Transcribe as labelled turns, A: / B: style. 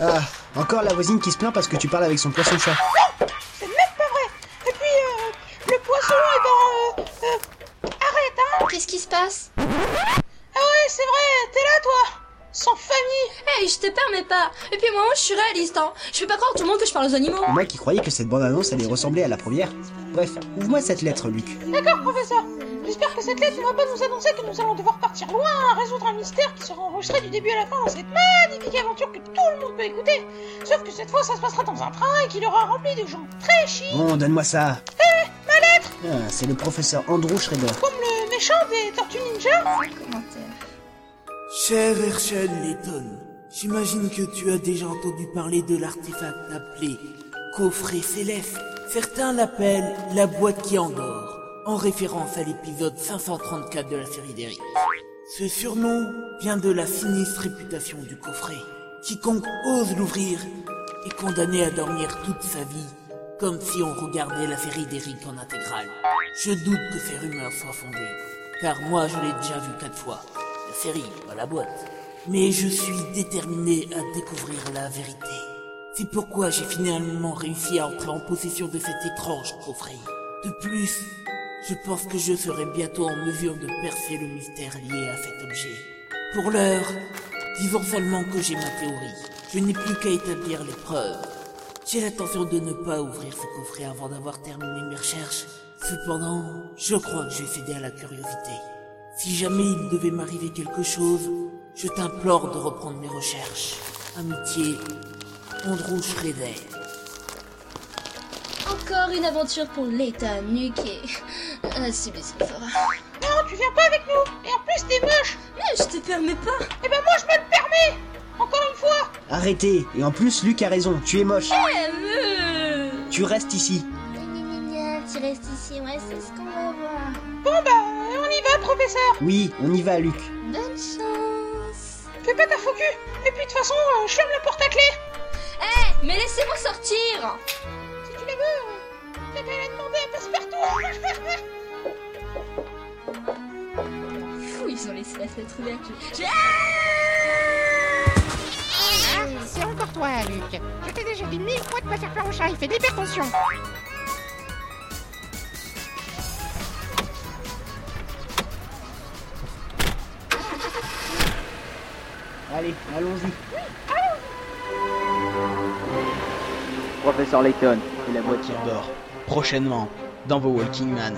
A: Ah, encore la voisine qui se plaint parce que tu parles avec son poisson-chat.
B: C'est même pas vrai. Et puis, euh, le poisson est dans... Euh, euh, arrête, hein.
C: Qu'est-ce qui se passe?
B: Ah ouais, c'est vrai, t'es là, toi Sans famille
C: Hey, je te permets pas Et puis moi, je suis réaliste, hein Je fais pas croire à tout le monde que je parle aux animaux
A: Moi qui croyais que cette bande-annonce allait ressembler à la première. Bref, ouvre-moi cette lettre, Luc.
B: D'accord, professeur. J'espère que cette lettre ne va pas nous annoncer que nous allons devoir partir loin à résoudre un mystère qui sera enregistré du début à la fin dans cette magnifique aventure que tout le monde peut écouter. Sauf que cette fois, ça se passera dans un train et qu'il aura rempli de gens très chics,
A: Bon, donne-moi ça.
B: Eh, ma lettre
A: Ah, c'est le professeur Andrew Schrader.
B: comme le méchant des Tortues Ninja.
D: Cher Herschel Layton, j'imagine que tu as déjà entendu parler de l'artefact appelé coffret céleste. Certains l'appellent la boîte qui endort, en référence à l'épisode 534 de la série d'Eric. Ce surnom vient de la sinistre réputation du coffret. Quiconque ose l'ouvrir est condamné à dormir toute sa vie, comme si on regardait la série d'Eric en intégrale. Je doute que ces rumeurs soient fondées, car moi je l'ai déjà vu quatre fois. Série, la boîte. Mais je suis déterminé à découvrir la vérité. C'est pourquoi j'ai finalement réussi à entrer en possession de cet étrange coffret. De plus, je pense que je serai bientôt en mesure de percer le mystère lié à cet objet. Pour l'heure, disons seulement que j'ai ma théorie. Je n'ai plus qu'à établir les preuves. J'ai l'intention de ne pas ouvrir ce coffret avant d'avoir terminé mes recherches. Cependant, je crois que je vais céder à la curiosité. Si jamais il devait m'arriver quelque chose, je t'implore de reprendre mes recherches. Amitié, Andrew Schrader.
C: Encore une aventure pour l'État nuqué. Ah, subis ce qu'il fera.
B: Non, tu viens pas avec nous. Et en plus, t'es moche.
C: Mais je te permets pas
B: Eh ben moi, je me le permets. Encore une fois.
A: Arrêtez Et en plus, Luc a raison, tu es moche.
C: Eh.
A: Tu restes ici.
C: Tu restes ici, ouais, c'est ce qu'on va voir.
B: Bon bah, on y va, professeur?
A: Oui, on y va, Luc.
C: Bonne chance
B: Fais pas ta faux cul. Et puis de toute façon, euh, je ferme la porte à clé.
C: Eh, mais laissez-moi sortir
B: Si tu la veux, euh, t'as qu'à la demander à passe-partout.
C: Fou, ils ont laissé la fenêtre ouverte. J'ai-
E: Ah, c'est encore toi, Luc. Je t'ai déjà dit mille fois de pas faire peur au chat, il fait d'hypertension.
A: Allez, allons-y.
F: Professeur Layton,
A: Et la boîte qui endort. Prochainement, dans vos Walking Man.